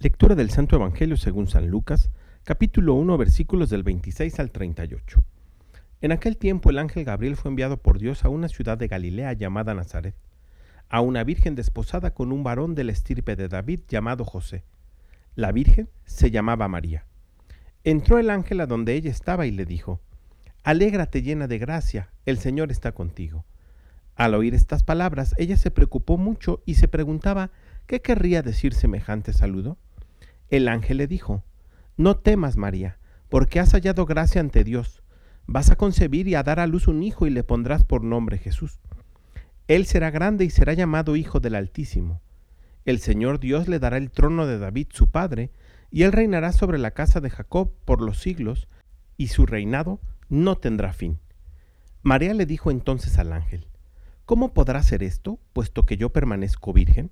Lectura del Santo Evangelio según San Lucas, capítulo 1, versículos del 26 al 38. En aquel tiempo el ángel Gabriel fue enviado por Dios a una ciudad de Galilea llamada Nazaret, a una virgen desposada con un varón de la estirpe de David llamado José. La virgen se llamaba María. Entró el ángel a donde ella estaba y le dijo, Alégrate llena de gracia, el Señor está contigo. Al oír estas palabras, ella se preocupó mucho y se preguntaba qué querría decir semejante saludo. El ángel le dijo, No temas, María, porque has hallado gracia ante Dios. Vas a concebir y a dar a luz un hijo y le pondrás por nombre Jesús. Él será grande y será llamado Hijo del Altísimo. El Señor Dios le dará el trono de David su padre, y él reinará sobre la casa de Jacob por los siglos, y su reinado no tendrá fin. María le dijo entonces al ángel, ¿Cómo podrá ser esto, puesto que yo permanezco virgen?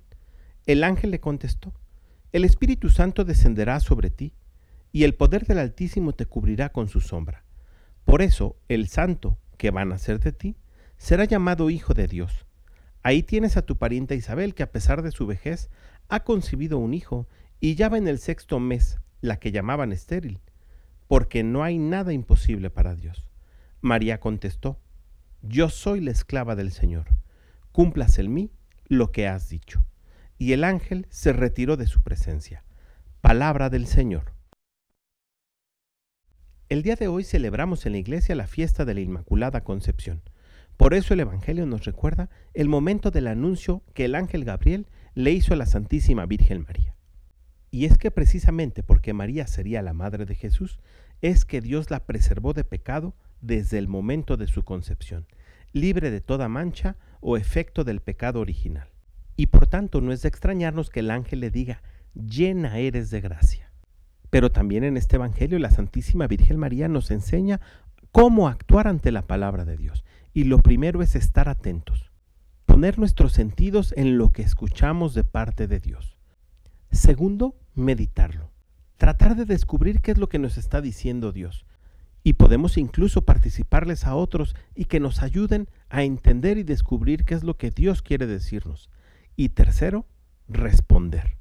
El ángel le contestó, el Espíritu Santo descenderá sobre ti, y el poder del Altísimo te cubrirá con su sombra. Por eso el santo que va a nacer de ti será llamado Hijo de Dios. Ahí tienes a tu parienta Isabel, que a pesar de su vejez ha concebido un hijo, y ya va en el sexto mes, la que llamaban estéril, porque no hay nada imposible para Dios. María contestó, Yo soy la esclava del Señor, cumplas en mí lo que has dicho y el ángel se retiró de su presencia. Palabra del Señor. El día de hoy celebramos en la iglesia la fiesta de la Inmaculada Concepción. Por eso el Evangelio nos recuerda el momento del anuncio que el ángel Gabriel le hizo a la Santísima Virgen María. Y es que precisamente porque María sería la madre de Jesús, es que Dios la preservó de pecado desde el momento de su concepción, libre de toda mancha o efecto del pecado original. Y por tanto no es de extrañarnos que el ángel le diga, llena eres de gracia. Pero también en este Evangelio la Santísima Virgen María nos enseña cómo actuar ante la palabra de Dios. Y lo primero es estar atentos, poner nuestros sentidos en lo que escuchamos de parte de Dios. Segundo, meditarlo, tratar de descubrir qué es lo que nos está diciendo Dios. Y podemos incluso participarles a otros y que nos ayuden a entender y descubrir qué es lo que Dios quiere decirnos. Y tercero, responder.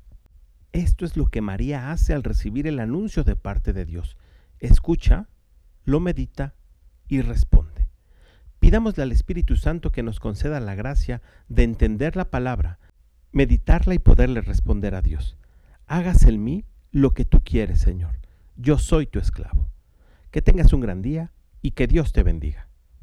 Esto es lo que María hace al recibir el anuncio de parte de Dios. Escucha, lo medita y responde. Pidámosle al Espíritu Santo que nos conceda la gracia de entender la palabra, meditarla y poderle responder a Dios. Hágase en mí lo que tú quieres, Señor. Yo soy tu esclavo. Que tengas un gran día y que Dios te bendiga.